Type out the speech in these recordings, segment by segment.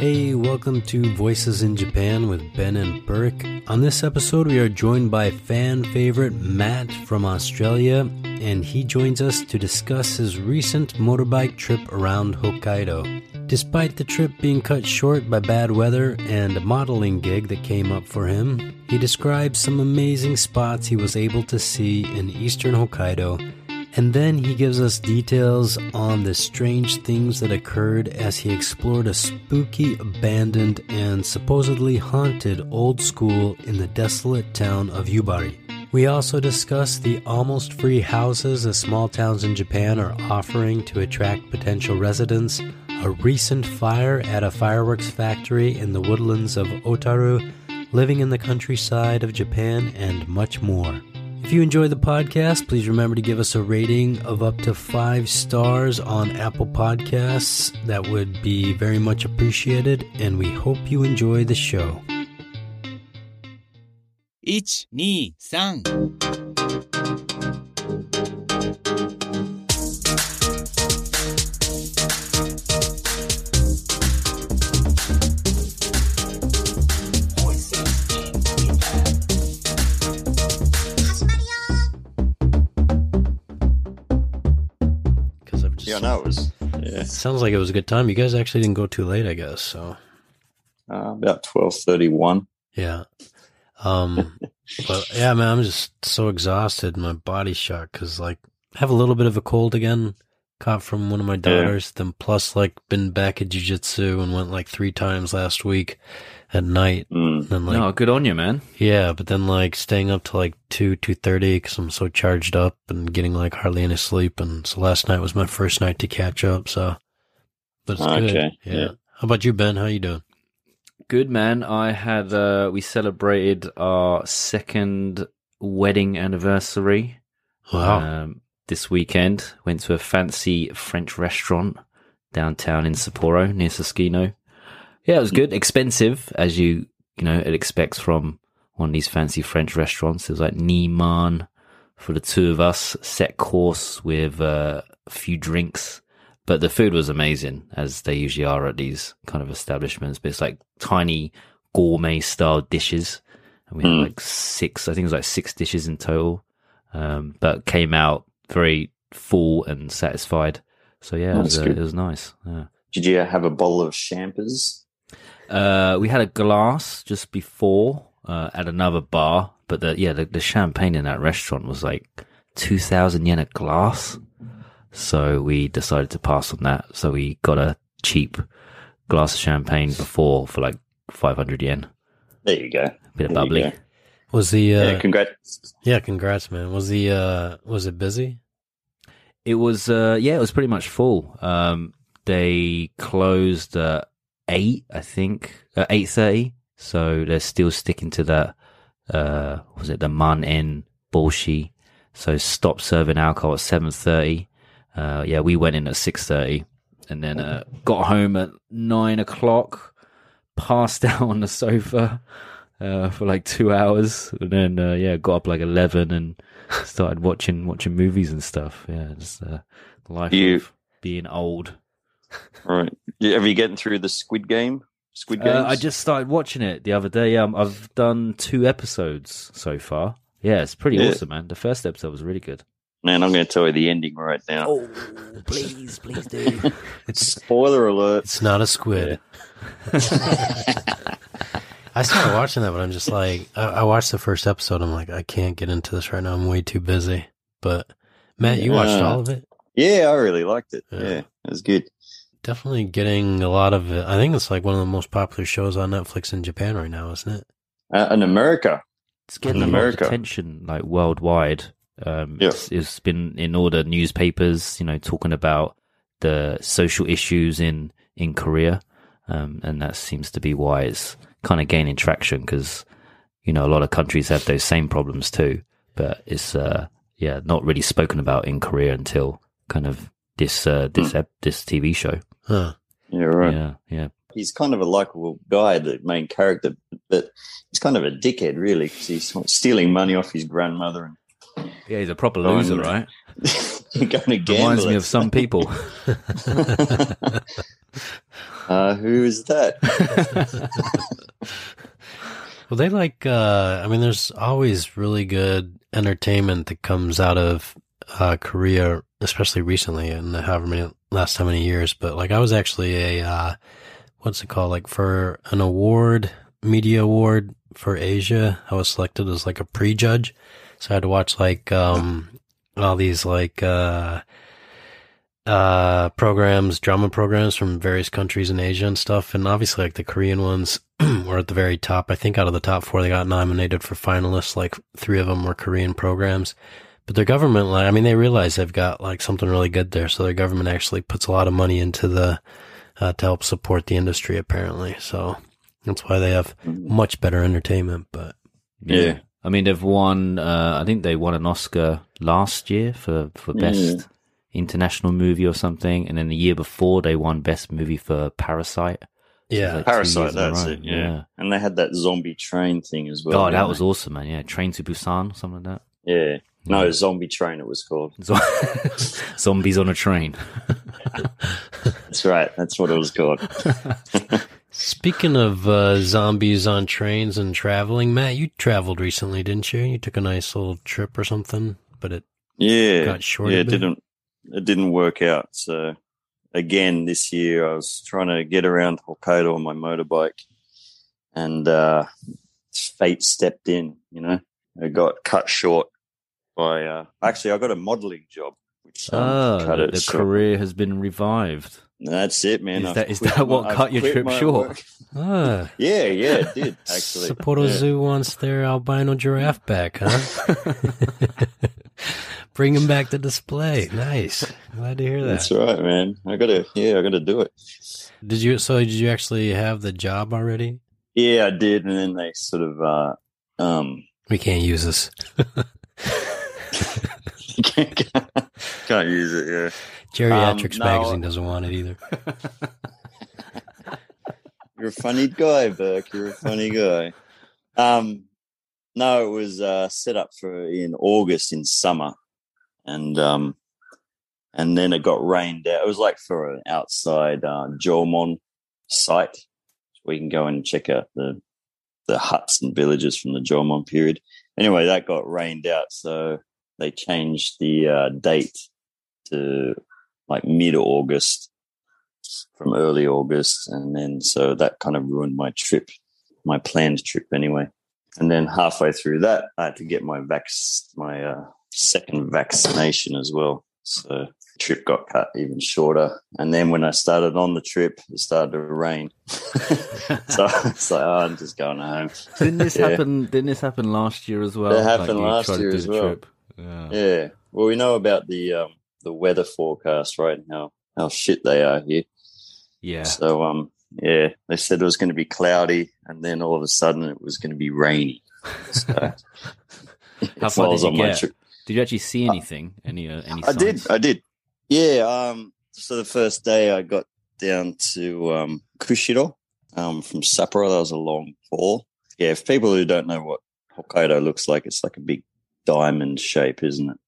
Hey, welcome to Voices in Japan with Ben and Burke. On this episode, we are joined by fan favorite Matt from Australia, and he joins us to discuss his recent motorbike trip around Hokkaido. Despite the trip being cut short by bad weather and a modeling gig that came up for him, he describes some amazing spots he was able to see in eastern Hokkaido and then he gives us details on the strange things that occurred as he explored a spooky, abandoned, and supposedly haunted old school in the desolate town of Yubari. We also discuss the almost free houses that small towns in Japan are offering to attract potential residents, a recent fire at a fireworks factory in the woodlands of Otaru, living in the countryside of Japan, and much more. If you enjoy the podcast, please remember to give us a rating of up to five stars on Apple Podcasts. That would be very much appreciated, and we hope you enjoy the show. 1、2、3。Because I've Yeah, no, it was yeah, sounds like it was a good time. You guys actually didn't go too late, I guess. So uh, about twelve thirty one. yeah, um, but yeah, man, I'm just so exhausted. My body's shot because like I have a little bit of a cold again. Caught from one of my daughters. Then plus like been back at jujitsu and went like three times last week at night. Mm. Then like no, good on you, man. Yeah, but then like staying up to like two two thirty because I'm so charged up and getting like hardly any sleep, and so last night was my first night to catch up. So, but it's good. Yeah. yeah. How about you, Ben? How you doing? Good man. I had uh we celebrated our second wedding anniversary Wow. um this weekend. Went to a fancy French restaurant downtown in Sapporo near Susukino. Yeah, it was good. Expensive as you you know, it expects from one of these fancy French restaurants. It was like Nieman for the two of us, set course with uh, a few drinks. But the food was amazing, as they usually are at these kind of establishments. But it's like tiny gourmet style dishes. And we had Mm. like six, I think it was like six dishes in total. Um, but came out very full and satisfied. So yeah, it was, uh, it was nice. Yeah. Did you have a bowl of champers? Uh, we had a glass just before uh, at another bar, but the yeah, the, the champagne in that restaurant was like two thousand yen a glass. So we decided to pass on that. So we got a cheap glass of champagne before for like five hundred yen. There you go. A bit of There bubbly. was the uh, yeah, yeah, congrats. Congrats, man. Was the uh, was it busy? It was uh yeah, it was pretty much full. Um they closed at eight, I think. Uh, eight thirty. So they're still sticking to that uh was it the man in bolshi. So stop serving alcohol at seven thirty. Uh yeah, we went in at six thirty and then uh got home at nine o'clock, passed out on the sofa uh for like two hours and then uh yeah, got up like eleven and started watching watching movies and stuff. Yeah, just uh, life You- of being old. Right. Are you ever getting through the Squid Game? Squid Game. Uh, I just started watching it the other day. Um, I've done two episodes so far. Yeah, it's pretty Yeah. awesome, man. The first episode was really good. Man, I'm going to tell you the ending right now. Oh, please, please do. It's Spoiler alert. it's not a squid. I started watching that, but I'm just like, I, I watched the first episode. I'm like, I can't get into this right now. I'm way too busy. But Matt, you watched Yeah. all of it. Yeah, I really liked it. Yeah. Yeah, it was good. Definitely getting a lot of it. I think it's like one of the most popular shows on Netflix in Japan right now, isn't it? Uh, in America. It's getting In a lot of America. attention, like worldwide. Um, Yeah. it's, it's been in all the newspapers, you know, talking about the social issues in in Korea, um, and that seems to be why it's kind of gaining traction because you know a lot of countries have those same problems too, but it's uh, yeah not really spoken about in Korea until kind of this uh, this ep- this TV show. Huh. Yeah, right. Yeah, yeah. He's kind of a likable guy, the main character, but he's kind of a dickhead, really, because he's stealing money off his grandmother and Yeah, he's a proper loser, no. right? going to gamble. Reminds me of some people. Uh, who is that? well, they like. Uh, I mean, there's always really good entertainment that comes out of uh, Korea, especially recently, in however many last how many years. But like, I was actually a uh, what's it called? Like for an award, media award for Asia, I was selected as like a pre-judge, so I had to watch like um all these like uh uh programs, drama programs from various countries in Asia and stuff, and obviously like the Korean ones were at the very top. I think out of the top four, they got nominated for finalists. Like three of them were Korean programs. But their government, like, I mean, they realize they've got like something really good there. So their government actually puts a lot of money into the, uh, to help support the industry apparently. So that's why they have much better entertainment. But Yeah. I mean, they've won. Uh, I think they won an Oscar last year for for best international movie or something, and then the year before they won best movie for Parasite. yeah, like Parasite, years in a that's row, it. Yeah. yeah. and they had that zombie train thing as well. Oh, that was they? awesome, man! Yeah, Train to Busan, something like that. Yeah, no, zombie train. It was called. Zo- Zombies on a train. That's right. That's what it was called. Speaking of uh, zombies on trains and traveling, Matt, you traveled recently, didn't you? You took a nice little trip or something, but it Yeah, Got short yeah, it didn't it didn't work out. So again, this year I was trying to get around Hokkaido on my motorbike, and uh, fate stepped in. You know, I got cut short by. Uh, actually, I got a modelling job, which um, Oh, cut the, it the short. career has been revived. That's it, man. Is I've that- is that what my- cut I've your trip short? work. ah, Yeah, yeah, it did actually. Sapporo Yeah. Zoo wants their albino giraffe back, huh? Bring him back to display. Nice. Glad to hear that. That's right, man. I gotta, yeah, I gotta do it. Did you? So did you actually have the job already? Yeah, I did, and then they sort of, uh, um, We can't use this. Can't can't use it. Yeah. Geriatrics Um, no. magazine doesn't want it either. You're a funny guy, Burke. You're a funny guy. Um, no, it was uh, set up for in August in summer, and um, and then it got rained out. It was like for an outside uh, Jomon site, where you can go and check out the the huts and villages from the Jomon period. Anyway, that got rained out, so they changed the uh, date to like mid August from early August, and then so that kind of ruined my trip, my planned trip anyway. And then halfway through that, I had to get my vac my uh, second vaccination as well. So the trip got cut even shorter. And then when I started on the trip, it started to rain. so it's like, oh, I'm just going home. Didn't this Yeah. happen? Didn't this happen last year as well? It happened you last year as well. trip. Yeah. Yeah. Well, we know about the um, the weather forecast, right? and How how shit they are here. Yeah. So um yeah, they said it was going to be cloudy, and then all of a sudden it was going to be rainy. So How far did you get? trip. Did you actually see anything? Any uh, any? I did. I did. Yeah. Um. So the first day I got down to um Kushiro, um from Sapporo. That was a long haul. Yeah. For people who don't know what Hokkaido looks like, it's like a big diamond shape, isn't it?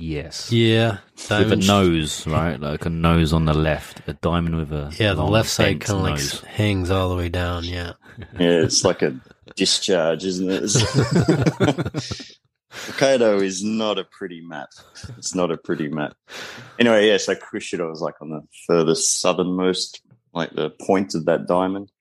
Yes. Yeah, With a nose, right? Like a nose on the left, a diamond with a Yeah, the left side kind of like hangs all the way down. Yeah. Yeah, it's like a discharge, isn't it? Hokkaido is not a pretty map. It's not a pretty map. Anyway, yeah, so Kushiro was like on the furthest southernmost, like the point of that diamond.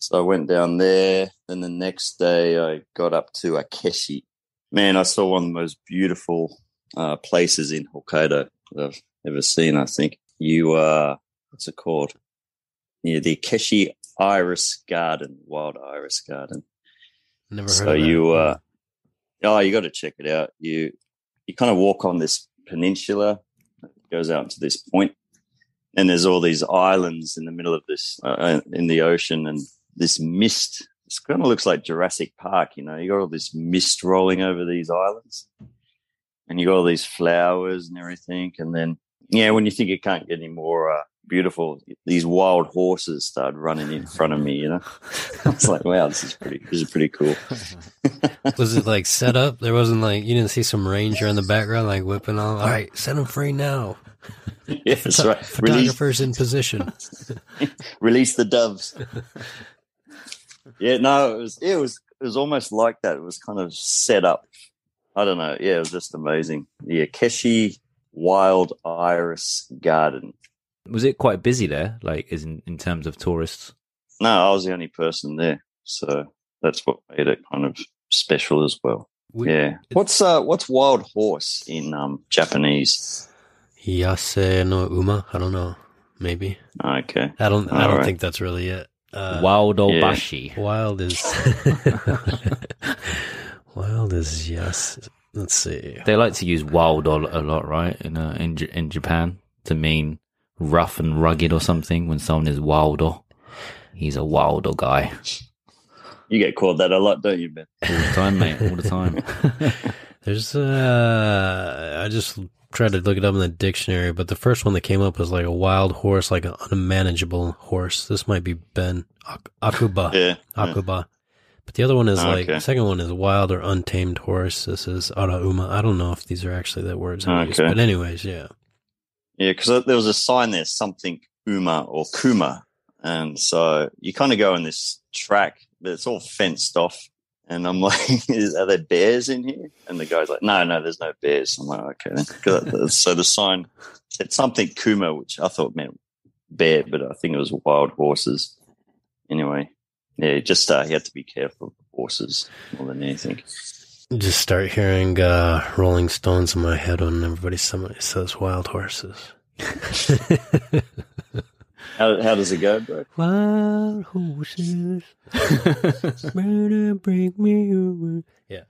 So I went down there. Then the next day I got up to Akkeshi. Man, I saw one of the most beautiful uh, places in Hokkaido that I've ever seen, I think. You, uh, what's it called? Yeah, the Akkeshi Iris Garden, Wild Iris Garden. Never heard So you, uh, oh, you got to check it out. You, you kind of walk on this peninsula, it goes out to this point, and there's all these islands in the middle of this, uh, in the ocean, and this mist. It kind of looks like Jurassic Park, you know. You got all this mist rolling over these islands, and you got all these flowers and everything, and then yeah, when you think it can't get any more uh, beautiful. These wild horses started running in front of me. You know, I was like, wow, this is pretty. This is pretty cool. Was it like set up? There wasn't like you didn't see some ranger in the background like whipping on. All right, set them free now. yeah, that's right. Release, Photographers in position. release the doves. Yeah, no, it was it was it was almost like that. It was kind of set up. I don't know. Yeah, it was just amazing. The Akkeshi Wild Iris Garden. Was it quite busy there? Like, is in, in terms of tourists? No, I was the only person there, so that's what made it kind of special as well. We- yeah. What's uh what's wild horse in um Japanese? Yase no uma. I don't know. Maybe Okay. I don't. I don't Alright. think that's really it. Uh, Wild yeah. Obashi. Wild is wild is yes. Let's see. They like to use wild a a lot, right? In uh, in J- in Japan to mean rough and rugged or something. When someone is wilder, he's a wilder guy You get called that a lot, don't you, Ben? all the time, mate. All the time. There's uh, I just tried to look it up in the dictionary, but the first one that came up was like a wild horse, like an unmanageable horse. This might be Ben Ak- Akuba. Yeah. Akuba. But the other one is Oh, like okay. second one is wild or untamed horse. This is Arauma. I don't know if these are actually the words I use, Okay. but anyways, yeah. Yeah, because there was a sign there, something Uma or Kuma. And so you kind of go on this track, but it's all fenced off. And I'm like, are there bears in here? And the guy's like, no, no, there's no bears. I'm like, okay. So the sign said something Kuma, which I thought meant bear, but I think it was wild horses. Anyway, yeah, just uh, you have to be careful of horses more than anything. Just start hearing uh, Rolling Stones in my head when everybody says wild horses. How, how does it go, bro? Wild horses, better break me over. Yeah.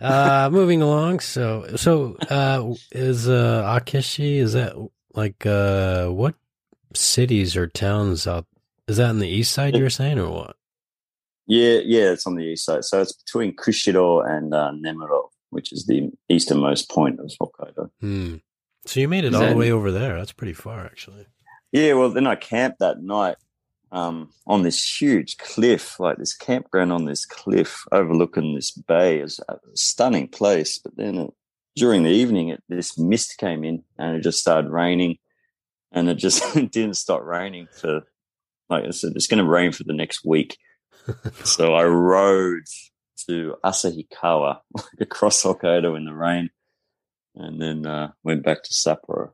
Uh, moving along. So, so, uh, is, uh, Akkeshi, is that like, uh, what cities or towns out, is that in the east side you were saying or what? Yeah, yeah, it's on the east side. So it's between Kushiro and uh, Nemuro, which is the easternmost point of Hokkaido. Hmm. So you made it Is all the way over there. That's pretty far actually. Yeah, well, then I camped that night um, on this huge cliff, like this campground on this cliff overlooking this bay. It was a stunning place. But then it, during the evening, it, this mist came in and it just started raining. And it just didn't stop raining for, like I said, it's going to rain for the next week. so I rode to Asahikawa, like across Hokkaido in the rain, and then uh, went back to Sapporo.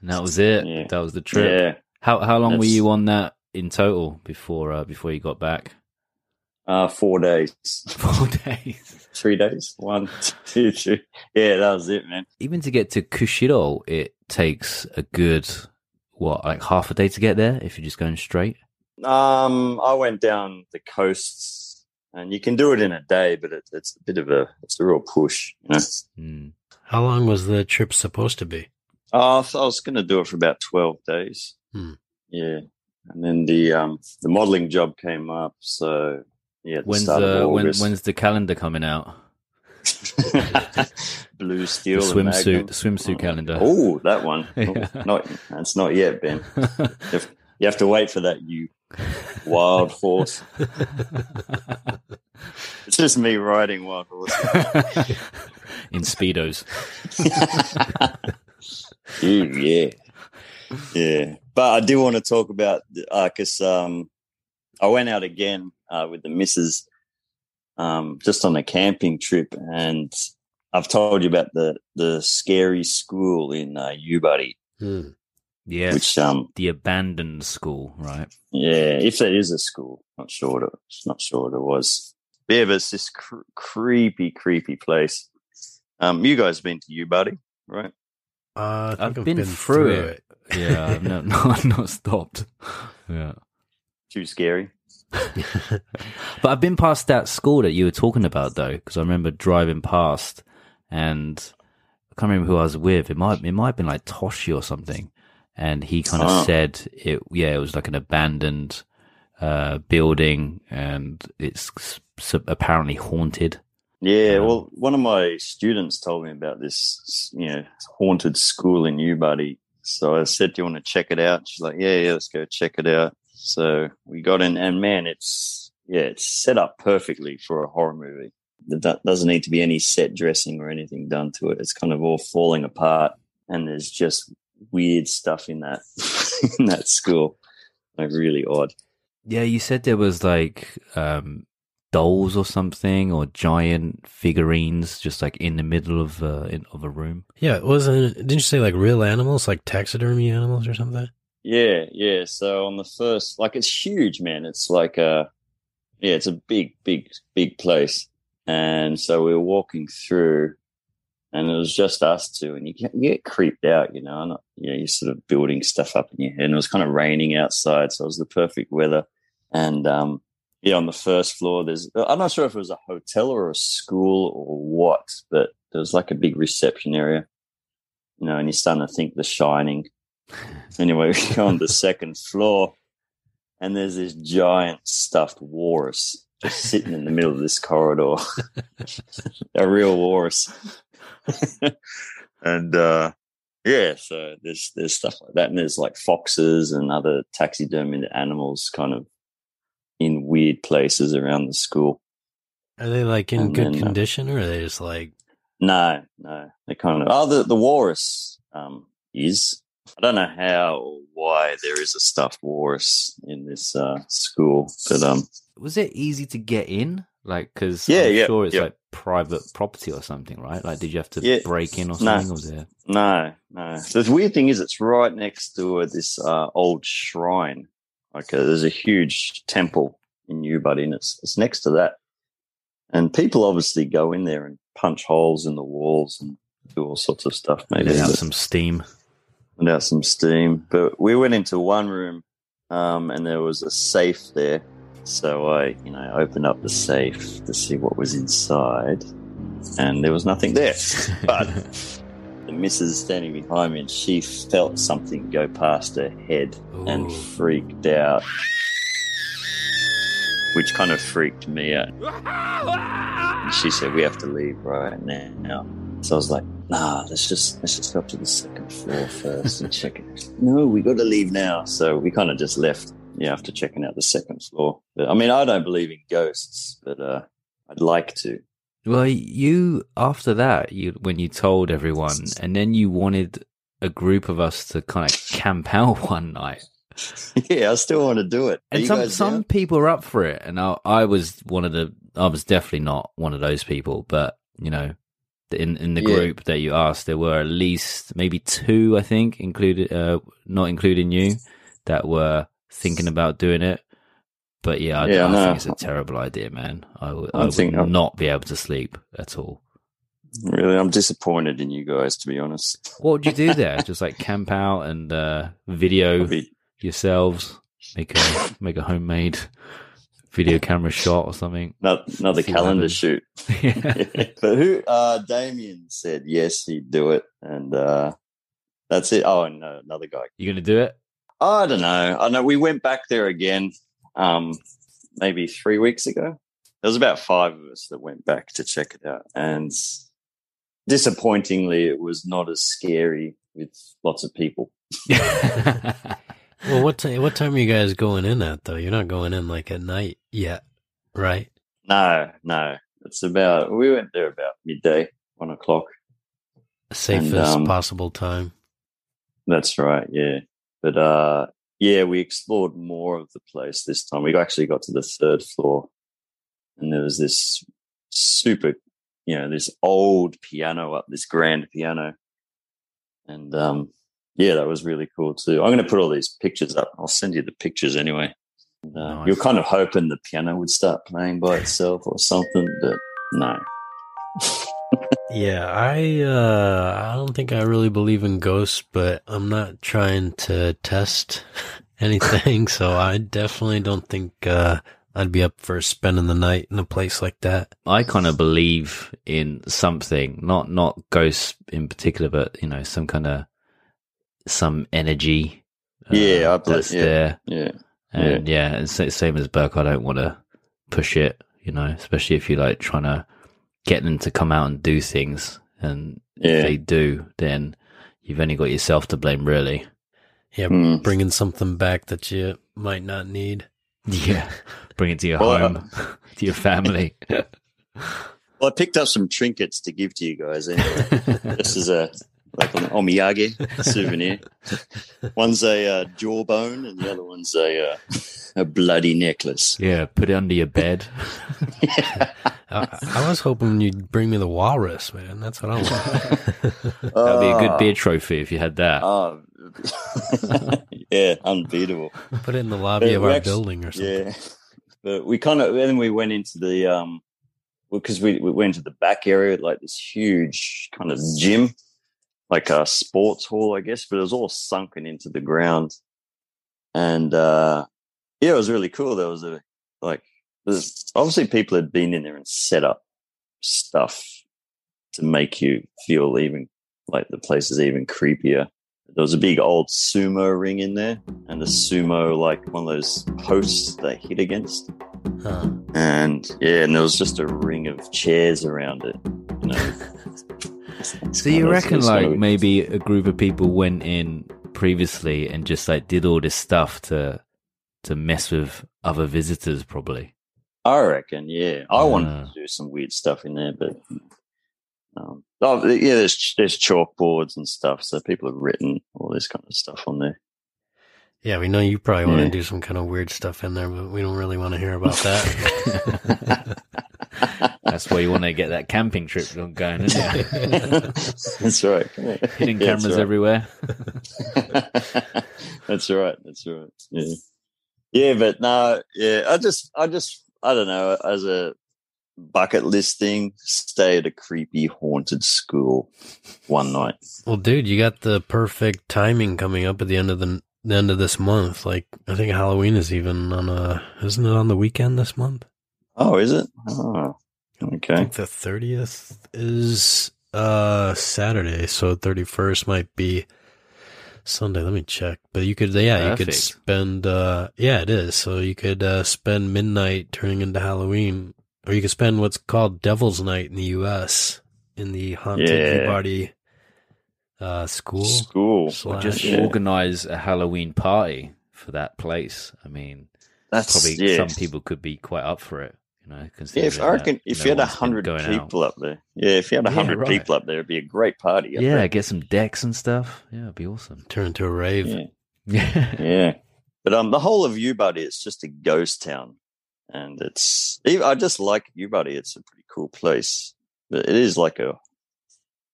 And that was it. Yeah. That was the trip. Yeah. How how long were you on that in total before uh, before you got back? Uh, four days. Four days. three days. One, two, three. Yeah, that was it, man. Even to get to Kushiro, it takes a good what, like half a day to get there if you're just going straight. Um, I went down the coasts, and you can do it in a day, but it, it's a bit of a it's a real push, you know. Mm. How long was the trip supposed to be? Uh, I was going to do it for about twelve days. Hmm. Yeah, and then the um the modeling job came up, so yeah. the When's of uh, when, when's the calendar coming out? blue steel and swimsuit, the swimsuit calendar. Oh, that one. Yeah. Not that's not yet, Ben. If, you have to wait for that, you wild horse. It's just me riding wild horse. In speedos. Ooh, yeah, yeah. But I do want to talk about because um, I went out again uh, with the missus um, just on a camping trip, and I've told you about the the scary school in uh, Yubari, Hmm. Yes. which um, the abandoned school, right? yeah, if there is a school, not sure what it, not sure what it was. But yeah, but it's this cr- creepy, creepy place. Um, you guys been to Yubari, right? Uh, I think I've been through it. Yeah, I've not, no, I've not stopped. Yeah. Too scary. But I've been past that school that you were talking about though, because I remember driving past and I can't remember who I was with. It might it might have been like Toshi or something. And he kind of Oh. said it yeah, it was like an abandoned uh building and it's s- apparently haunted. Yeah, Um, well, one of my students told me about this, you know, haunted school in Yubari. So I said, "Do you want to check it out?" She's like, "Yeah, yeah, let's go check it out." So we got in, and man, it's yeah, it's set up perfectly for a horror movie. There doesn't need to be any set dressing or anything done to it. It's kind of all falling apart, and there's just weird stuff in that in that school, like really odd. Yeah, you said there was like um, dolls or something, or giant figurines, just like in the middle of uh, in, of a room. Yeah, it wasn't. Didn't you say like real animals, like taxidermy animals or something? Yeah, yeah. So on the first, like it's huge, man. It's like a, yeah, it's a big, big, big place. And so we were walking through, and it was just us two, and you get, you get creeped out, you know. Not, you know, you're sort of building stuff up in your head, and it was kind of raining outside, so it was the perfect weather. And um, yeah, on the first floor, there's I'm not sure if it was a hotel or a school or what, but there was like a big reception area, you know, and you're starting to think The Shining. Anyway, we go on the second floor, and there's this giant stuffed walrus just sitting in the middle of this corridor, a real walrus. and uh, yeah, so there's there's stuff like that, and there's like foxes and other taxidermied animals, kind of in weird places around the school. Are they like in and good then, uh, condition, or are they just like? No, no, they kind of. Oh, the the walrus um, is. I don't know how or why there is a stuffed walrus in this uh, school, but um, was it easy to get in? Like, because yeah, I'm yeah, sure it's yeah. like private property or something, right? Like, did you have to Yeah. break in or No. something? Or was there? No, no. The weird thing is, it's right next to this uh, old shrine. Like, uh, there's a huge temple in Newbuddy, and it's it's next to that. And people obviously go in there and punch holes in the walls and do all sorts of stuff. Maybe Let out some steam. let out some steam. But we went into one room, um, and there was a safe there. So I, you know, opened up the safe to see what was inside, and there was nothing there. But the missus standing behind me, and she felt something go past her head and freaked out, which kind of freaked me out. And she said, "We have to leave right now." So I was like, "Nah, let's just let's just go up to the second floor first and check it." No, we got to leave now. So we kind of just left. Yeah, after checking out the second floor. But I mean, I don't believe in ghosts, but uh, I'd like to. Well, you after that, you when you told everyone, and then you wanted a group of us to kind of camp out one night. yeah, I still want to do it. Are And some some down? people are up for it, and I, I was one of the. I was definitely not one of those people, but you know, in in the Yeah. group that you asked, there were at least maybe two, I think, included, uh, not including you, that were thinking about doing it. But yeah, I, Yeah, I no. think it's a terrible idea, man. I would, I I would think I'm- not be able to sleep at all. Really, I'm disappointed in you guys, to be honest. What would you do there? Just like camp out and uh, video be- yourselves, make a make a homemade video camera shot or something. no- another See calendar shoot. yeah. but who? Uh, Damien said yes, he'd do it, and uh, that's it. Oh, and uh, another guy. You gonna do it? I don't know. I know we went back there again, um, maybe three weeks ago. There was about five of us that went back to check it out, and disappointingly, it was not as scary with lots of people. Well, what ti what time are you guys going in at though? You're not going in like at night yet, right? No, no, it's about. We went there about midday, one o'clock. Safest um, possible time. That's right, yeah. But uh yeah, we explored more of the place this time. We actually got to the third floor and there was this super you know, this old piano up, this grand piano. And um yeah, that was really cool too. I'm gonna put all these pictures up. I'll send you the pictures anyway. And, uh, Nice. You're kind of hoping the piano would start playing by itself or something, but no. Yeah, I uh I don't think I really believe in ghosts, but I'm not trying to test anything, so I definitely don't think uh I'd be up for spending the night in a place like that. I kind of believe in something, not not ghosts in particular, but you know, some kind of some energy. uh, Yeah, I believe- that's yeah. there. Yeah. And yeah, it's the same as Burke. I don't want to push it, you know, especially if you're like trying to get them to come out and do things. And Yeah. if they do, then you've only got yourself to blame, really. Yeah, Mm. bringing something back that you might not need. Yeah, bring it to your Well, home, to your family. Well, I picked up some trinkets to give to you guys. Anyway. this is a like an omiyage souvenir. One's a uh, jawbone, and the other one's a uh, a bloody necklace. yeah, put it under your bed. I, I was hoping you'd bring me the walrus, man. That's what I want. That'd be a good Ah. beer trophy if you had that. Oh, yeah, unbeatable. Put it in the lobby But of our actu- building or something. Yeah, but we kind of then we went into the um because we, we went to the back area like this huge kind of gym, like a sports hall, I guess, but it was all sunken into the ground, and uh yeah, it was really cool. There was a like there's obviously people had been in there and set up stuff to make you feel even like the place is even creepier. There was a big old sumo ring in there, and a sumo like one of those posts they hit against. Huh. And yeah, and there was just a ring of chairs around it. You know. So you reckon like kinda- maybe a group of people went in previously and just like did all this stuff to to mess with other visitors probably. I reckon, yeah. I wanted Ah. to do some weird stuff in there, but um, oh, yeah, there's there's chalkboards and stuff, so people have written all this kind of stuff on there. Yeah, we know you probably want to do some kind of weird stuff in there, but we don't really want to hear about that. That's why you want to get that camping trip going, isn't it? that's right. Hidden Yeah, cameras right. everywhere. that's right. That's right. Yeah. Yeah, but no, yeah. I just, I just, I don't know. As a bucket list thing, stay at a creepy haunted school one night. well, dude, you got the perfect timing coming up at the end of the, the end of this month. Like, I think Halloween is even on a, isn't it on the weekend this month? Oh, is it? Oh, I okay. think the 30th is uh Saturday, so 31st might be Sunday. Let me check. But you could yeah, you could spend uh yeah, it is. So you could uh spend midnight turning into Halloween or you could spend what's called Devil's Night in the US in the haunted Yeah. Peabody uh school. School. Or Slash- just Yeah. organize a Halloween party for that place. I mean, That's probably yeah. some people could be quite up for it. You know, Yeah, considering if I reckon that if no you had a hundred going out. people up there, yeah, if you had a Yeah, hundred right. people up there, it'd be a great party. yeah, there. get some decks and stuff. Yeah, it'd be awesome. Turn into a rave. yeah, Yeah, yeah. But um, the whole of Yubari, it's just a ghost town, and it's. I just like Yubari. It's a pretty cool place, but it is like a.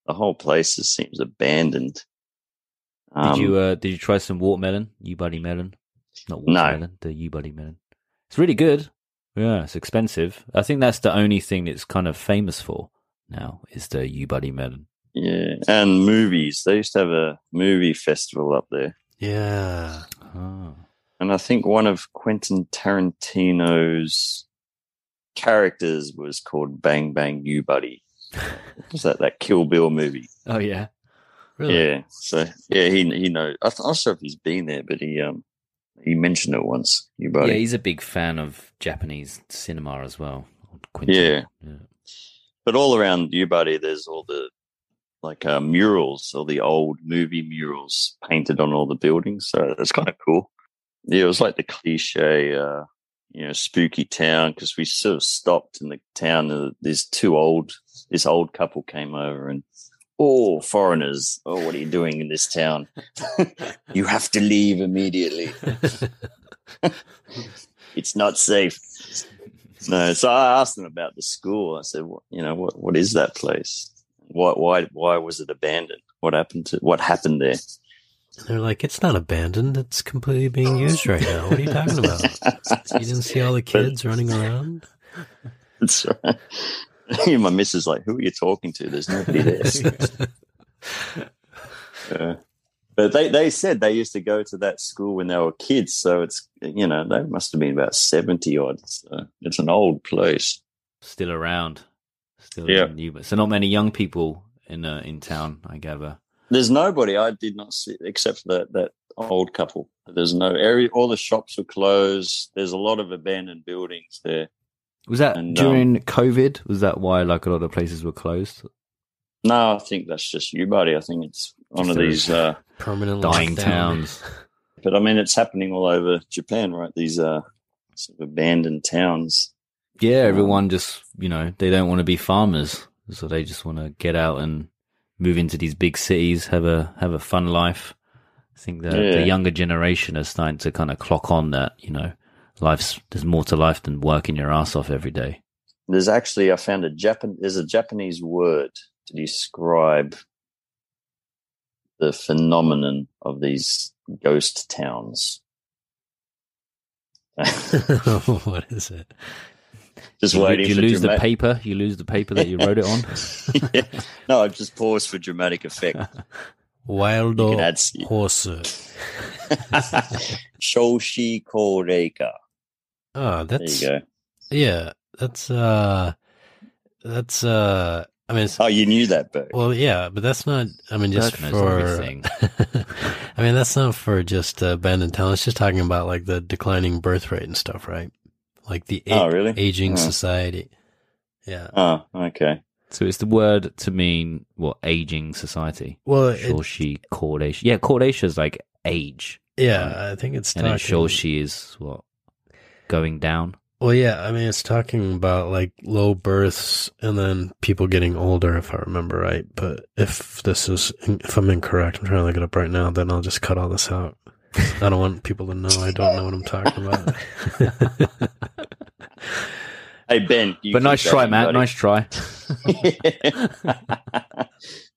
The whole place just seems abandoned. did you Um, uh did you try some watermelon? Yubari melon? Not No. watermelon, the Yubari melon. It's really good. Yeah, it's expensive. I think that's the only thing it's kind of famous for now is the Yubari melon. yeah, and movies. They used to have a movie festival up there. Yeah. Oh. And I think one of Quentin Tarantino's characters was called Bang Bang Yubari. Was that that Kill Bill movie? oh yeah. Really? Yeah. So yeah, he he knows. I- I'm not sure if he's been there, but he um he mentioned it once. Yubari. Yeah, he's a big fan of Japanese cinema as well. Yeah. yeah. But all around Yubari, there's all the like uh, murals, all the old movie murals painted on all the buildings. So it's kind of cool. Yeah, it was like the cliche, uh, you know, spooky town because we sort of stopped in the town. Uh, there's two old, this old couple came over and, oh, foreigners, oh, what are you doing in this town? you have to leave immediately. it's not safe. No, so I asked them about the school. I said, you know, what what is that place? Why why why was it abandoned? What happened to what happened there? They're like, it's not abandoned. It's completely being used right now. What are you talking about? You didn't see all the kids running around? That's right. My missus like, who are you talking to? There's nobody there. Uh, but they, they said they used to go to that school when they were kids, so it's you know they must have been about seventy odd. So it's an old place. Still around. Still Yeah. new, but so not many young people in uh, in town, I gather. There's nobody I did not see except for that that old couple. There's no area. All the shops were closed. There's a lot of abandoned buildings there. Was that And, um, during COVID? Was that why like a lot of places were closed? No, I think that's just Yubari. I think it's one of these. Uh, Permanent dying lockdown. towns. but I mean, it's happening all over Japan, right? These uh, sort of abandoned towns. Yeah, everyone just you know they don't want to be farmers, so they just want to get out and move into these big cities, have a have a fun life. I think the, Yeah. the younger generation is starting to kind of clock on that you know life's there's more to life than working your ass off every day. There's actually I found a Japan. There's a Japanese word to describe the phenomenon of these ghost towns. what is it? just you, waiting you for lose the paper, you lose the paper that you wrote it on. Yeah. No, I just paused for dramatic effect. Wild You horse. Shoshi Koreika. Oh, There that's you go. yeah. That's uh, that's uh. I mean, it's, Oh, you knew that, Bert. well, yeah, but that's not. I mean, just Bert for. I mean, that's not for just uh, abandoned town. It's just talking about like the declining birth rate and stuff, right? Like the a- Oh, really? aging Oh. society. Yeah. Oh, okay. So it's the word to mean what aging society. Well, it, Shoshi Kodaisha. Yeah, Kodaisha is like age, yeah, I think it's and then talking. Shoshi is what going down. Well, yeah, I mean, it's talking about like low births and then people getting older, if I remember right. But if this is, if I'm incorrect, I'm trying to look it up right now, then I'll just cut all this out. I don't want people to know I don't know what I'm talking about. Hey, Ben. you but nice try, going, Matt. Nice try.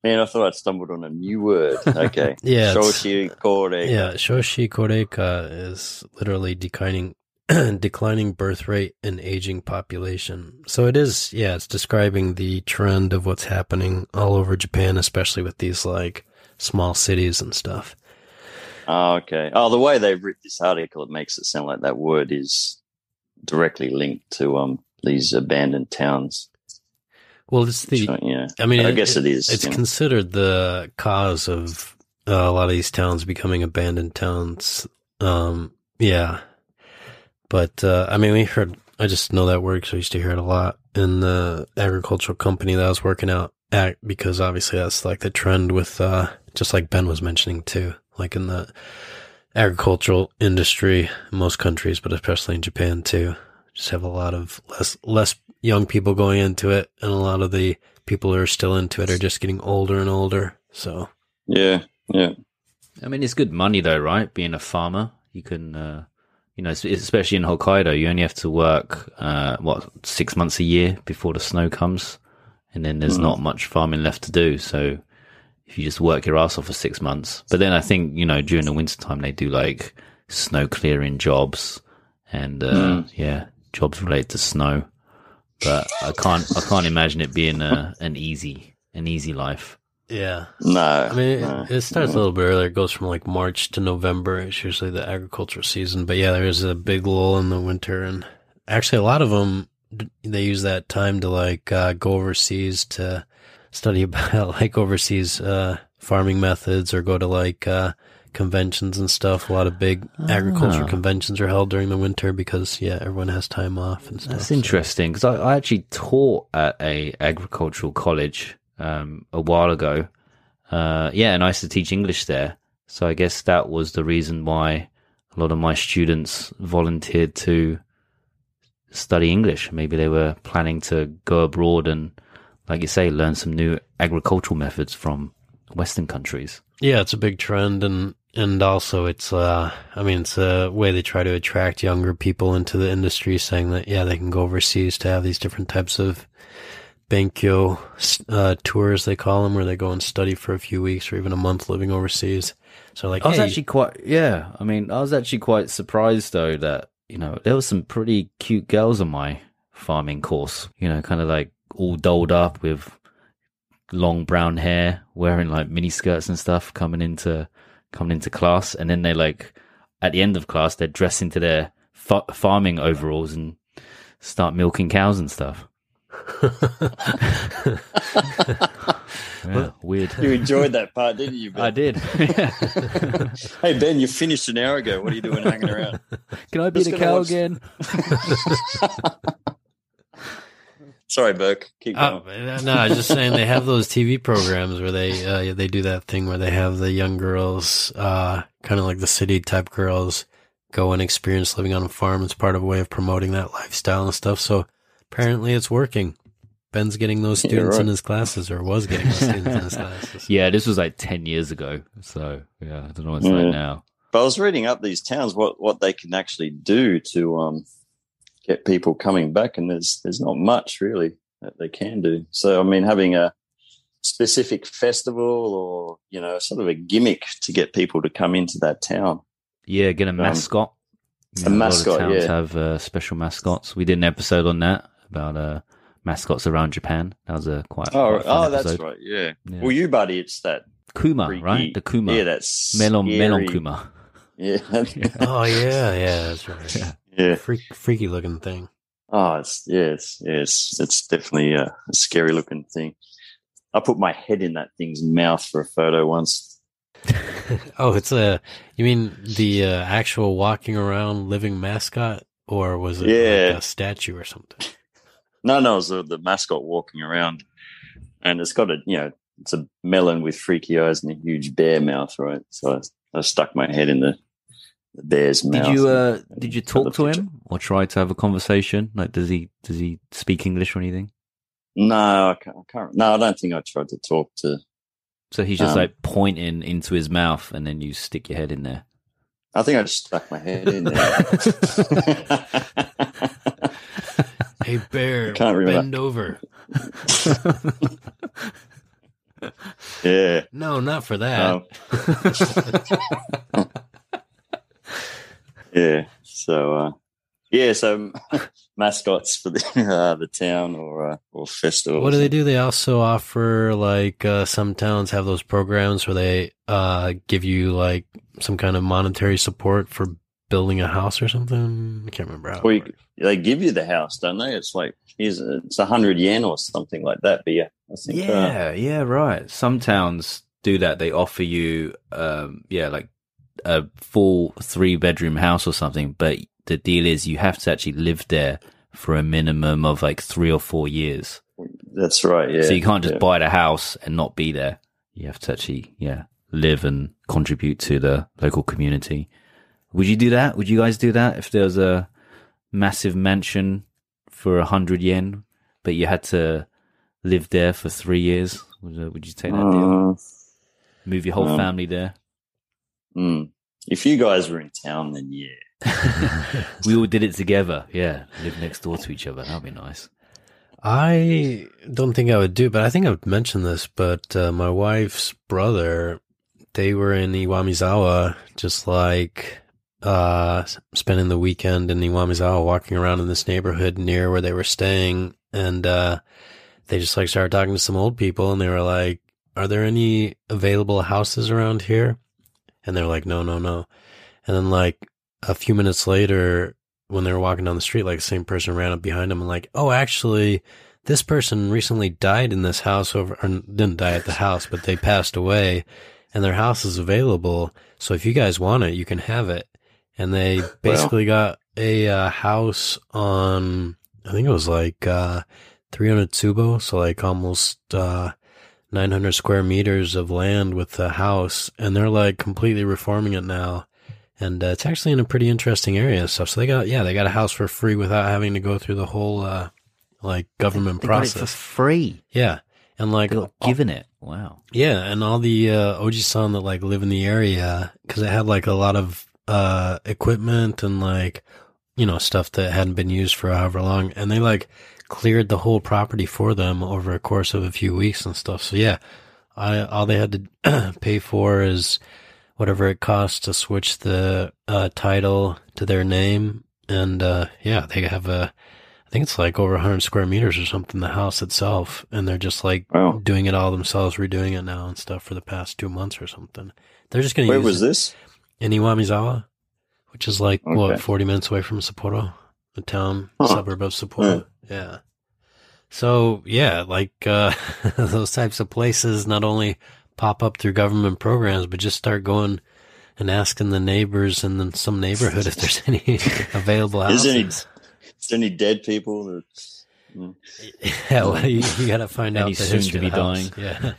Man, I thought I'd stumbled on a new word. Okay. Yeah, Shoshi Koreka. yeah, Shoshi Koreika is literally declining, declining birth rate and aging population. So it is, yeah, it's describing the trend of what's happening all over Japan, especially with these like small cities and stuff. Oh, okay. Oh, the way they've written this article, it makes it sound like that word is directly linked to um these abandoned towns. Well, it's the, So, yeah. I mean, I guess it is, It's know. considered the cause of uh, a lot of these towns becoming abandoned towns. Um, yeah, but uh, I mean, we heard. I just know that word because I used to hear it a lot in the agricultural company that I was working out at. Because obviously, that's like the trend with, uh, just like Ben was mentioning too, like in the agricultural industry in most countries, but especially in Japan too. Just have a lot of less less young people going into it, and a lot of the people who are still into it are just getting older and older. So Yeah. Yeah. I mean, it's good money though, right? Being a farmer, you can, uh, you know, especially in Hokkaido, you only have to work uh, what six months a year before the snow comes, and then there's Mm. not much farming left to do. So if you just work your ass off for six months, but then I think you know during the winter time they do like snow clearing jobs and uh, Mm. yeah, jobs related to snow. But I can't, I can't imagine it being a, an easy, an easy life. Yeah, No. I mean, no. it, it starts a little bit earlier. It goes from like March to November. It's usually the agricultural season. But yeah, there is a big lull in the winter, and actually, a lot of them they use that time to like uh, go overseas to study about like overseas uh, farming methods, or go to like uh, conventions and stuff. A lot of big agriculture Ah. conventions are held during the winter because yeah, everyone has time off and stuff. That's interesting because I, I actually taught at a agricultural college um, a while ago. Uh, yeah, and I used to teach English there. So I guess that was the reason why a lot of my students volunteered to study English. Maybe they were planning to go abroad and, like you say, learn some new agricultural methods from Western countries. Yeah, it's a big trend and and also it's uh I mean it's a way they try to attract younger people into the industry saying that yeah, they can go overseas to have these different types of Benkyo uh tours they call them where they go and study for a few weeks or even a month living overseas. So like I was hey, actually quite, yeah. I mean, I was actually quite surprised though that you know there were some pretty cute girls on my farming course. You know, kind of like all dolled up with long brown hair, wearing like mini skirts and stuff, coming into coming into class, and then they like at the end of class they're dressed into their fa- farming overalls and start milking cows and stuff. Yeah, weird. you enjoyed that part, didn't you, Ben? I did. Hey, Ben, you finished an hour ago. What are you doing hanging around? Can I be Just the cow watch- again? Sorry, Burke. Keep Oh, going. no, I was just saying they have those TV programs where they uh, they do that thing where they have the young girls, uh, kind of like the city type girls, go and experience living on a farm. It's part of a way of promoting that lifestyle and stuff. So apparently, it's working. Ben's getting those Yeah, students in his classes, or was getting those students in his classes. Yeah, this was like ten years ago. So yeah, I don't know what it's Yeah. like now. But I was reading up these towns, what what they can actually do to um, get people coming back, and there's there's not much really that they can do. So I mean, having a specific festival or you know sort of a gimmick to get people to come into that town. Yeah, get a mascot. a lot of mascot, towns yeah. have uh, special mascots. We did an episode on that about uh, mascots around Japan. That was a quite. Oh, quite a oh, that's right. Yeah. Yeah. Well, Yubari, it's that Kuma, freaky- right? The Kuma. Yeah, that's Melon, melon Kuma. Yeah, Oh yeah, yeah, that's right. Yeah. yeah. Freak, freaky looking thing. Oh, it's yes, yes. It's definitely a, a scary looking thing. I put my head in that thing's mouth for a photo once. oh, it's a. You mean the uh, actual walking around living mascot, or was it Yeah. like a statue or something? No, no, it was the, the mascot walking around, and it's got a you know it's a melon with freaky eyes and a huge bear mouth, right? So I, I stuck my head in the, the bear's mouth. Did you uh, did you talk to picture. him or try to have a conversation? Like, does he does he speak English or anything? No, I can't, I can't. No, I don't think I tried to talk to. So he's just Um, like pointing into his mouth, and then you stick your head in there. I think I just stuck my head in there. Hey bear, Can't remember. bend over. yeah. No, not for that. Um, yeah. So, uh, yeah. So mascots for the uh, the town or uh, or festival. What do they do? They also offer like uh, some towns have those programs where they uh, give you like some kind of monetary support for building a house or something. I can't remember how. Well, you, they give you the house, don't they? It's like here's a, it's a hundred yen or something like that. But yeah, I think. Uh, Yeah, yeah, right. Some towns do that. They offer you, um, yeah, like a full three bedroom house or something. But the deal is you have to actually live there for a minimum of like three or four years. that's right. Yeah. so you can't just yeah. buy the house and not be there. You have to actually, yeah, live and contribute to the local community. Would you do that? Would you guys do that if there was a massive mansion for a hundred yen, but you had to live there for three years? Would, uh, would you take that deal? Uh, Move your whole um, family there? mm. If you guys were in town, then yeah. we all did it together. Yeah, live next door to each other. That'd be nice. I don't think I would do, but I think I would mention this. But uh, my wife's brother, they were in Iwamizawa, just like uh, spending the weekend in Iwamizawa, walking around in this neighborhood near where they were staying, and uh, they just like started talking to some old people, and they were like, "Are there any available houses around here?" And they're like, "No, no, no." And then like a few minutes later, when they were walking down the street, like the same person ran up behind them and like, "Oh, actually." This person recently died in this house over, or didn't die at the house, but they passed away and their house is available. So if you guys want it, you can have it. And they basically got a uh, house on, I think it was like uh, 300 tsubo, so like almost uh, 900 square meters of land with the house, and they're like completely reforming it now. And uh, it's actually in a pretty interesting area and stuff. So they got, yeah, they got a house for free without having to go through the whole uh, like government They got it for process. free. Yeah, and like They got given it. Wow. yeah, and all the uh, Oji-san that like live in the area because it had like a lot of uh, equipment and like you know stuff that hadn't been used for however long, and they like cleared the whole property for them over a course of a few weeks and stuff. So yeah, I all they had to pay for is whatever it costs to switch the uh, title to their name, and uh, yeah, they have a. I think it's like over 100 square meters or something, the house itself. And they're just like Wow. doing it all themselves, redoing it now and stuff for the past two months or something. They're just going to Where was it this? in Iwamizawa, which is like, Okay. what, 40 minutes away from Sapporo, the town, Huh. suburb of Sapporo. Yeah. So, yeah, like uh, those types of places not only pop up through government programs, but just start going and asking the neighbors in the, some neighborhood if there's any available Is houses. there any- Is there any dead people? That, Yeah, well, you, you got to find out he's the soon history to be the house. Yeah.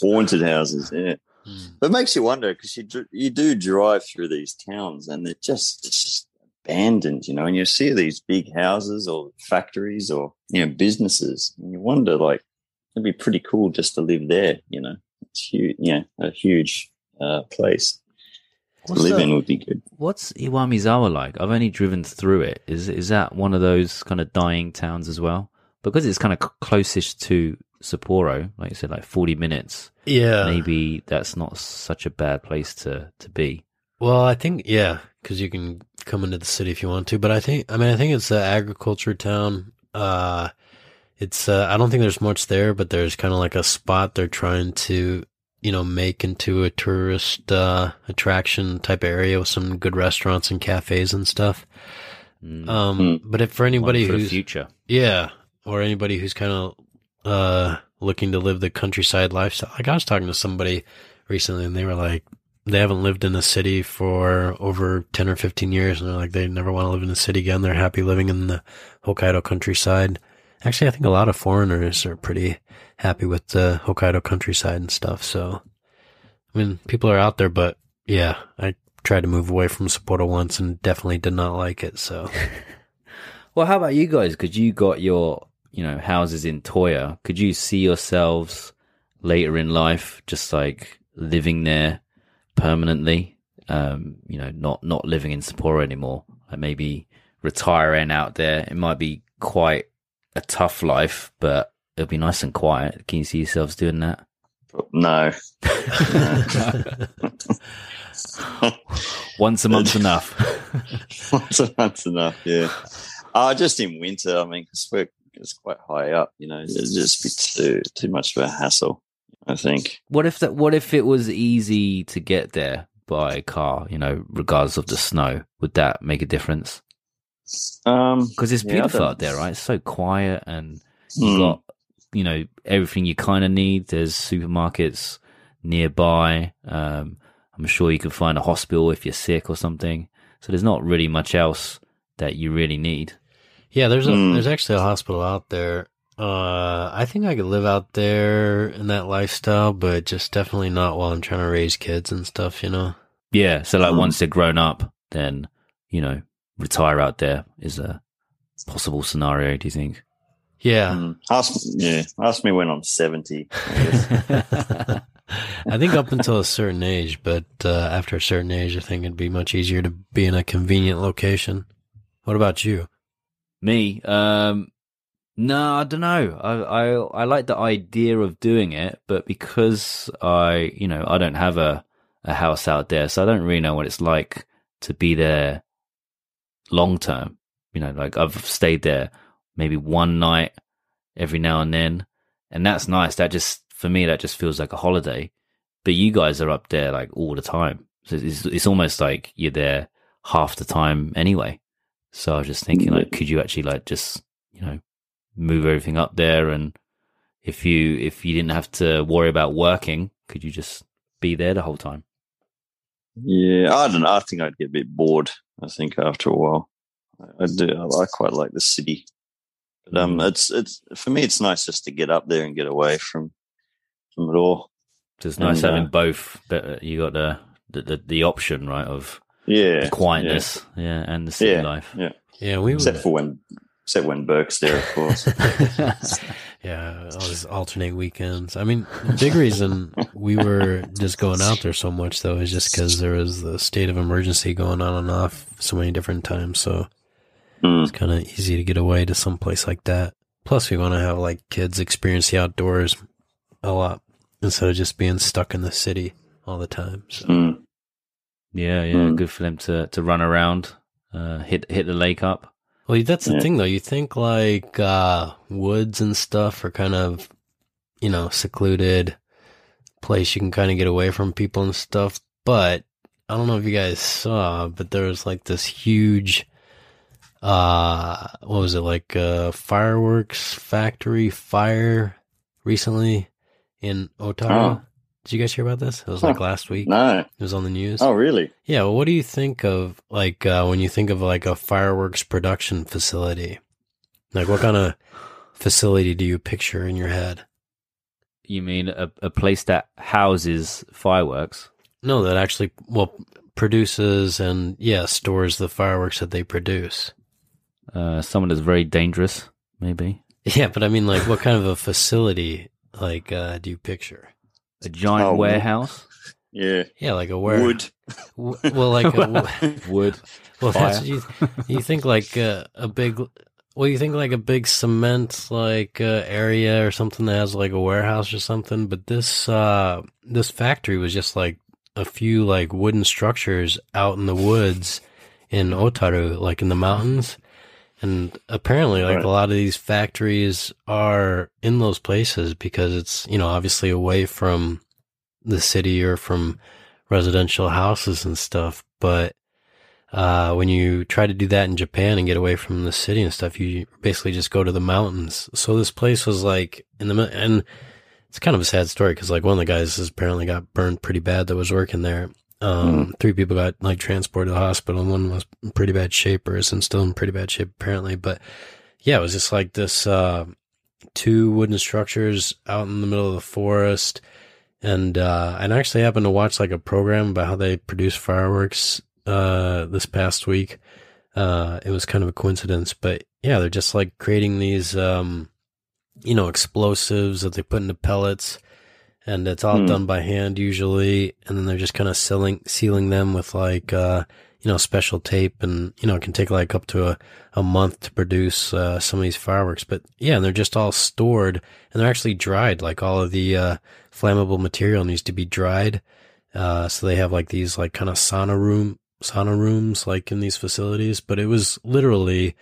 Haunted houses, yeah. Mm. But it makes you wonder because you you do drive through these towns and they're just it's just abandoned, you know. And you see these big houses or factories or you know businesses, and you wonder like it'd be pretty cool just to live there, you know. It's huge, yeah, a huge uh, place to What's live in would be good. What's Iwamizawa like? I've only driven through it. Is is that one of those kind of dying towns as well? Because it's kind of closest to Sapporo, like you said, like forty minutes. yeah. Maybe that's not such a bad place to to be. Well, I think yeah, because you can come into the city if you want to. But I think I mean I think it's an agriculture town. Uh, it's uh, I don't think there's much there, but there's kind of like a spot they're trying to you know make into a tourist uh, attraction type area with some good restaurants and cafes and stuff. Mm. Um, Hmm. but if for One anybody for the who's future. yeah, or anybody who's kind of uh looking to live the countryside lifestyle. Like I was talking to somebody recently and they were like they haven't lived in a city for over 10 or 15 years and they're like they never want to live in a city again. They're happy living in the Hokkaido countryside. Actually, I think a lot of foreigners are pretty happy with the Hokkaido countryside and stuff. So I mean, people are out there, but yeah, I tried to move away from Sapporo once and definitely did not like it. So Well, how about you guys? Because you got your, you know, houses in Toya. Could you see yourselves later in life just like living there permanently? Um, you know, not not living in Sapporo anymore. Like maybe retiring out there. It might be quite a tough life, but it'll be nice and quiet. Can you see yourselves doing that? No, Once a month's enough. once a month's enough. Yeah, uh, just in winter. I mean, because we're it's quite high up. You know, it'd just be too too much of a hassle. I think. What if that? What if it was easy to get there by car? You know, regardless of the snow, would that make a difference? Um, Because it's beautiful don't- out there, right? It's so quiet, and you hmm. got you know everything you kind of need. There's supermarkets nearby. Um, I'm sure you can find a hospital if you're sick or something. So there's not really much else that you really need. Yeah, there's a Hmm. there's actually a hospital out there. Uh, I think I could live out there in that lifestyle, but just definitely not while I'm trying to raise kids and stuff. You know. Yeah. So like Mm. once they're grown up, then you know retire out there is a possible scenario. Do you think? Yeah, Mm. Ask yeah, ask me when I'm seventy. I guess. I think up until a certain age, but uh, after a certain age, I think it'd be much easier to be in a convenient location. What about you? Me, um, no, I don't know. I, I I like the idea of doing it, but because I, you know, I don't have a a house out there, so I don't really know what it's like to be there long term. You know, like I've stayed there maybe one night every now and then, and that's nice. That just for me, that just feels like a holiday. But you guys are up there like all the time, so it's it's almost like you're there half the time anyway. So I was just thinking, like, could you actually like just you know move everything up there, and if you if you didn't have to worry about working, could you just be there the whole time? yeah, I don't know. I think I'd get a bit bored. I think after a while, I, I do. I, I quite like the city, but um, Mm. it's it's for me. It's nice just to get up there and get away from from it all. It's nice And, uh, having both, but uh, you got the the, the, the option right of Yeah, the quietness, yeah, and the city Yeah. life. Yeah, Yeah, we except were. for when except when Burke's there, of course. yeah, all these alternate weekends. I mean, the big reason we were just going out there so much though is just because there was the state of emergency going on and off so many different times. So Mm. it's kind of easy to get away to some place like that. Plus, we want to have like kids experience the outdoors a lot instead of just being stuck in the city all the time. So Mm. Yeah, yeah, Mm. good for them to to run around, uh, hit hit the lake up. Well, that's the Yeah. thing, though. You think like uh, woods and stuff are kind of, you know, secluded place you can kind of get away from people and stuff. But I don't know if you guys saw, but there was like this huge, uh, what was it like a fireworks factory fire recently in Otaru? Oh. Did you guys hear about this? It was like last week. No. It was on the news. Oh, really? Yeah, well, what do you think of like uh, when you think of like a fireworks production facility? Like, what kind of facility do you picture in your head? You mean a, a place that houses fireworks? No, that actually well produces and yeah stores the fireworks that they produce. Uh, someone that's very dangerous, maybe. Yeah, but I mean, like, what kind of a facility like uh, do you picture? A giant Oh, warehouse, Yeah. Yeah, like a where? Wood. w- Well, like a, wood. well, that's Fire. what you you think like uh, a big. Well, you think like a big cement like uh, area or something that has like a warehouse or something. But this uh this factory was just like a few like wooden structures out in the woods in Otaru, like in the mountains. And apparently, like Right. a lot of these factories are in those places because it's, you know, obviously away from the city or from residential houses and stuff. But uh, when you try to do that in Japan and get away from the city and stuff, you basically just go to the mountains. So this place was like in the, and it's kind of a sad story because like one of the guys has apparently got burned pretty bad that was working there. Um, three people got like transported to the hospital one was in pretty bad shape or is still in pretty bad shape apparently. But yeah, it was just like this, uh, two wooden structures out in the middle of the forest. And, uh, and I actually happened to watch like a program about how they produce fireworks, uh, this past week. Uh, it was kind of a coincidence, but yeah, they're just like creating these, um, you know, explosives that they put into pellets and it's all Hmm. done by hand usually. And then they're just kind of sealing, sealing them with like, uh, you know, special tape and, you know, it can take like up to a, a month to produce, uh, some of these fireworks. But yeah, and they're just all stored and they're actually dried. Like all of the, uh, flammable material needs to be dried. Uh, so they have like these like kind of sauna room, sauna rooms like in these facilities, but it was literally,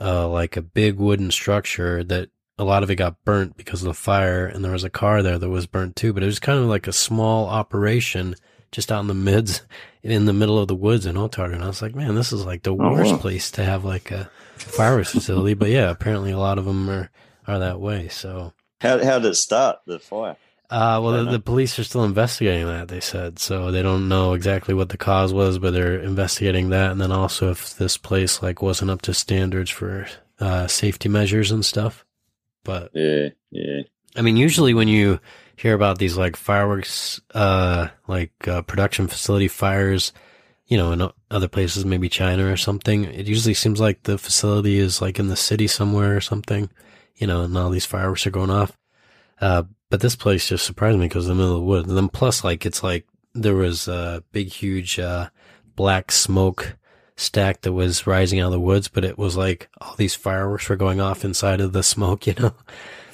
uh, like a big wooden structure that a lot of it got burnt because of the fire and there was a car there that was burnt too, but it was kind of like a small operation just out in the mids, in the middle of the woods in Otaru. And I was like, man, this is like the Oh, worst wow. place to have like a fireworks facility. But yeah, apparently a lot of them are, are that way. So, How how did it start the fire? uh, well, the, the police are still investigating that. They said so. They don't know exactly what the cause was, but they're investigating that, and then also if this place like wasn't up to standards for uh, safety measures and stuff. But Yeah, yeah. I mean, usually when you hear about these like fireworks, uh, like uh, production facility fires, you know, in other places, maybe China or something, it usually seems like the facility is like in the city somewhere or something, you know, and all these fireworks are going off. Uh, but this place just surprised me because in the middle of the woods. And then plus, like, it's like there was a big, huge, uh, black smoke stack that was rising out of the woods, but it was like all these fireworks were going off inside of the smoke, you know?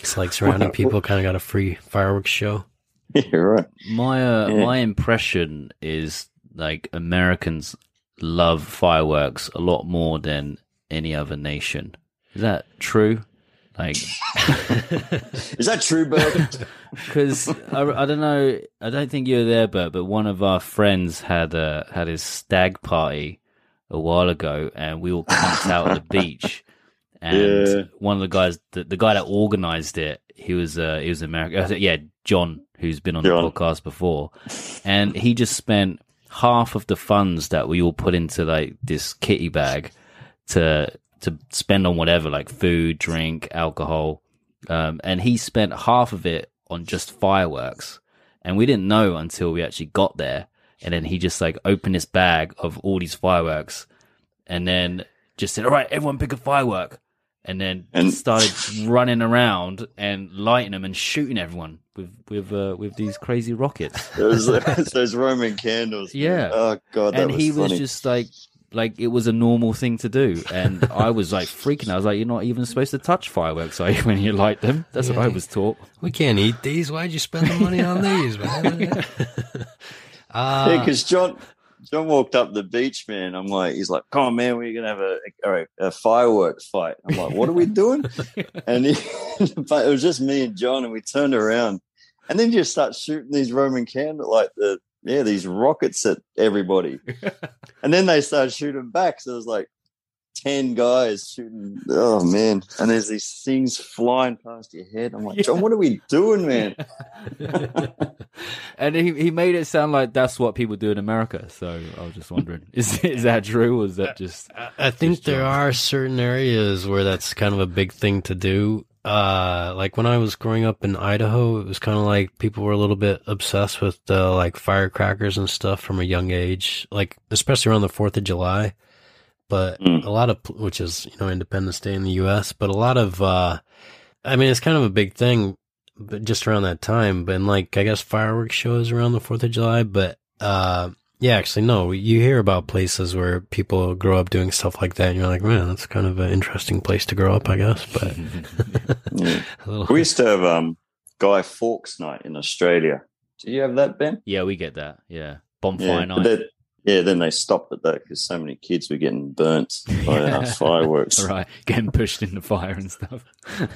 It's like surrounding Wow. people kind of got a free fireworks show. Yeah, right. My uh, Yeah. my impression is like Americans love fireworks a lot more than any other nation. Is that true? Like, Is that true, Bert? because I, I don't know, I don't think you were there, Bert, but one of our friends had uh, had his stag party a while ago, and we all camped out at the beach. And Yeah. one of the guys, the, the guy that organized it, he was uh, he was American. uh, Yeah, John, who's been on John. the podcast before, and he just spent half of the funds that we all put into like this kitty bag to to spend on whatever, like food, drink, alcohol, um, and he spent half of it on just fireworks, and we didn't know until we actually got there, and then he just like opened this bag of all these fireworks, and then just said, "All right, everyone pick a firework." And then And- started running around and lighting them and shooting everyone with with uh, with these crazy rockets. those, those Roman candles. Yeah. Oh god, that and was he funny. was just like like it was a normal thing to do and i was like freaking out. i was like you're not even supposed to touch fireworks are you when you light them that's what i was taught We can't eat these. Why'd you spend the money on these, man? uh, Yeah, because John John walked up the beach, man. I'm like, he's like, "Come on, man, we're gonna have a a, a fireworks fight." I'm like, "What are we doing?" and he, but it was just me and John, and we turned around, and then you just start shooting these Roman candle like the yeah these rockets at everybody, and then they started shooting back. So it was like ten guys shooting. Oh man! And there's these things flying past your head. I'm like, John, what are we doing, man? and he he made it sound like that's what people do in America. So I was just wondering, is is that true, or is that just? I- I think Just there joking. are certain areas where that's kind of a big thing to do. Uh, like when I was growing up in Idaho, it was kind of like people were a little bit obsessed with uh, like firecrackers and stuff from a young age, like especially around the Fourth of July. But Mm. a lot of, which is you know Independence Day in the U.S., but a lot of, uh, I mean, it's kind of a big thing, but just around that time. But like I guess fireworks shows around the Fourth of July, but uh, yeah, actually, no. You hear about places where people grow up doing stuff like that, and you're like, man, that's kind of an interesting place to grow up, I guess. But Yeah. We used to have um, Guy Fawkes night in Australia. Do you have that, Ben? yeah, we get that. Yeah, bonfire Yeah, night. then, yeah. Then they stopped at that because so many kids were getting burnt by uh, fireworks. right, getting pushed in the fire and stuff.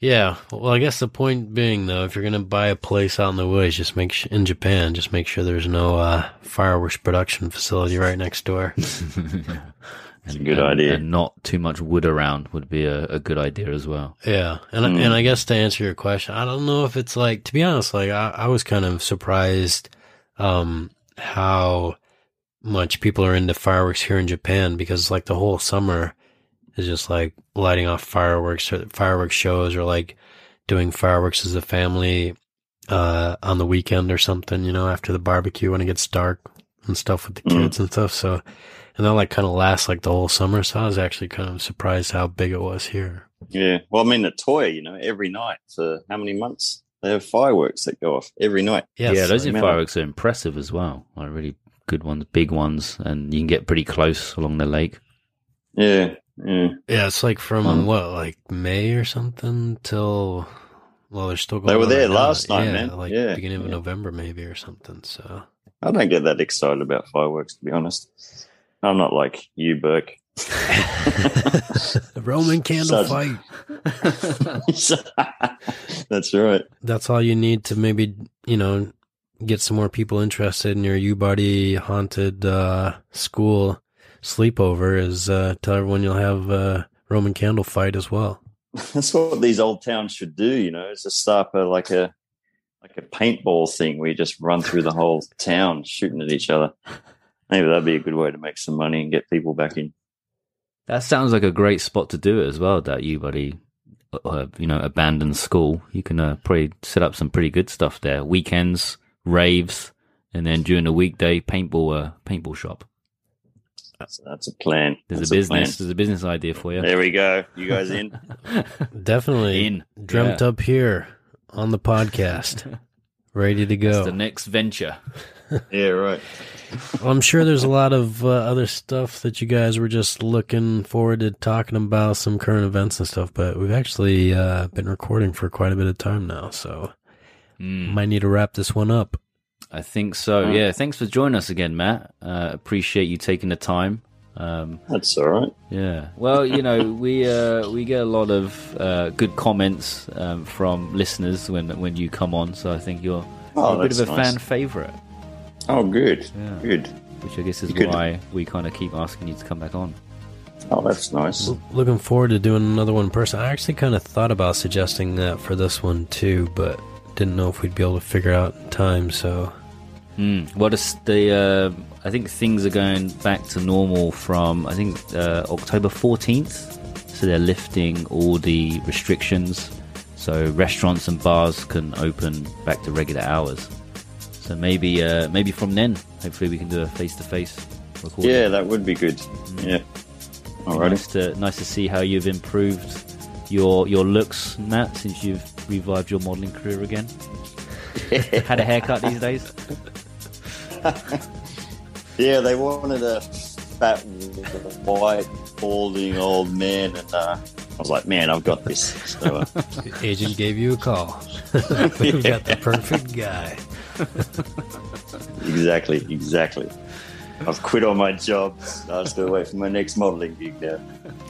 yeah. Well, I guess the point being, though, if you're gonna buy a place out in the woods, just make sh- in Japan, just make sure there's no uh, fireworks production facility right next door. It's a good idea. And not too much wood around would be a, a good idea as well. Yeah, and Mm. and I guess to answer your question, I don't know if it's like to be honest, like I, I was kind of surprised um how much people are into fireworks here in Japan because like the whole summer is just like lighting off fireworks or fireworks shows or like doing fireworks as a family uh on the weekend or something, you know, after the barbecue when it gets dark and stuff with the Mm. kids and stuff. So and that like kind of lasts like the whole summer. So I was actually kind of surprised how big it was here. Yeah. Well, I mean, the Toya, you know, every night for how many months? They have fireworks that go off every night. Yes, yeah, those fireworks are impressive as well. Like really good ones, big ones, and you can get pretty close along the lake. Yeah. Yeah. Yeah, it's like from Um, what, like May or something till well, they're still going. They were there right now. last night, yeah, man. Like Yeah, beginning of yeah. November maybe or something. So I don't get that excited about fireworks, to be honest. I'm not like you, Burke. the Roman candle Such- fight. That's right. That's all you need to maybe you know get some more people interested in your Yubari haunted uh, school sleepover. Is uh, tell everyone you'll have a Roman candle fight as well. That's what these old towns should do, you know, is to start a like a like a paintball thing where you just run through the whole town shooting at each other. Maybe that'd be a good way to make some money and get people back in. That sounds like a great spot to do it as well. That Yubari, uh, you know, abandoned school. You can uh, probably set up some pretty good stuff there. Weekends, raves, and then during the weekday, paintball, uh, paintball shop. So that's a plan. There's That's a business. plan. There's a business idea for you. There we go. You guys in? Definitely In dreamt Yeah. up here on the podcast, ready to go. That's the next venture. yeah, right. Well, I'm sure there's a lot of uh, other stuff that you guys were just looking forward to talking about, some current events and stuff, but we've actually uh, been recording for quite a bit of time now, so Mm. might need to wrap this one up. I think so. Mm. Yeah. Thanks for joining us again, Matt. Uh, appreciate you taking the time. Um, That's all right. Yeah. Well, you know, we uh, we get a lot of uh, good comments um, from listeners when when you come on. So I think you're, Oh, a bit of a nice. fan favorite, Oh, good. Yeah. Good. which I guess is You could- why we kind of keep asking you to come back on. Oh, that's nice. L- Looking forward to doing another one in person. I actually kind of thought about suggesting that for this one too, but didn't know if we'd be able to figure out in time, so Mm. Well, the, the uh, I think things are going back to normal from I think uh, October fourteenth. So they're lifting all the restrictions, so restaurants and bars can open back to regular hours. So maybe uh, maybe from then, hopefully we can do a face to face recording. Yeah, that would be good. Yeah. Alrighty. Nice to nice to see how you've improved your your looks, Matt, since you've revived your modelling career again. Had a haircut these days. Yeah, they wanted a fat, white, balding old man, and uh, I was like, "Man, I've got this." So, uh, the agent gave you a call. We've got the perfect guy. exactly, exactly. I've quit on my job. I was to wait for my next modelling gig now.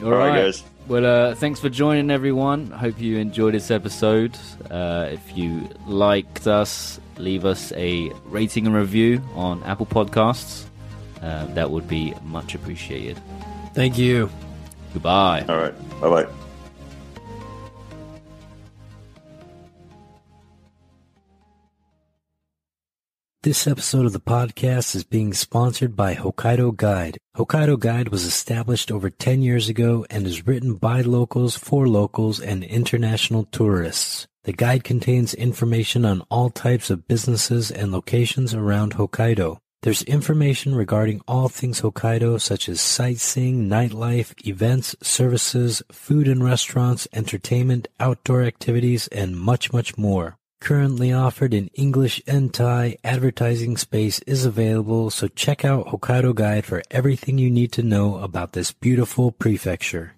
All All right, right, guys. Well, uh, thanks for joining, everyone. Hope you enjoyed this episode. Uh, if you liked us, leave us a rating and review on Apple Podcasts. Uh, that would be much appreciated. Thank you. Goodbye. All right. Bye bye. This episode of the podcast is being sponsored by Hokkaido Guide. Hokkaido Guide was established over 10 years ago and is written by locals for locals and international tourists. The guide contains information on all types of businesses and locations around Hokkaido. There's information regarding all things Hokkaido such as sightseeing, nightlife, events, services, food and restaurants, entertainment, outdoor activities, and much, much more. Currently offered in English and Thai, advertising space is available, so check out Hokkaido Guide for everything you need to know about this beautiful prefecture.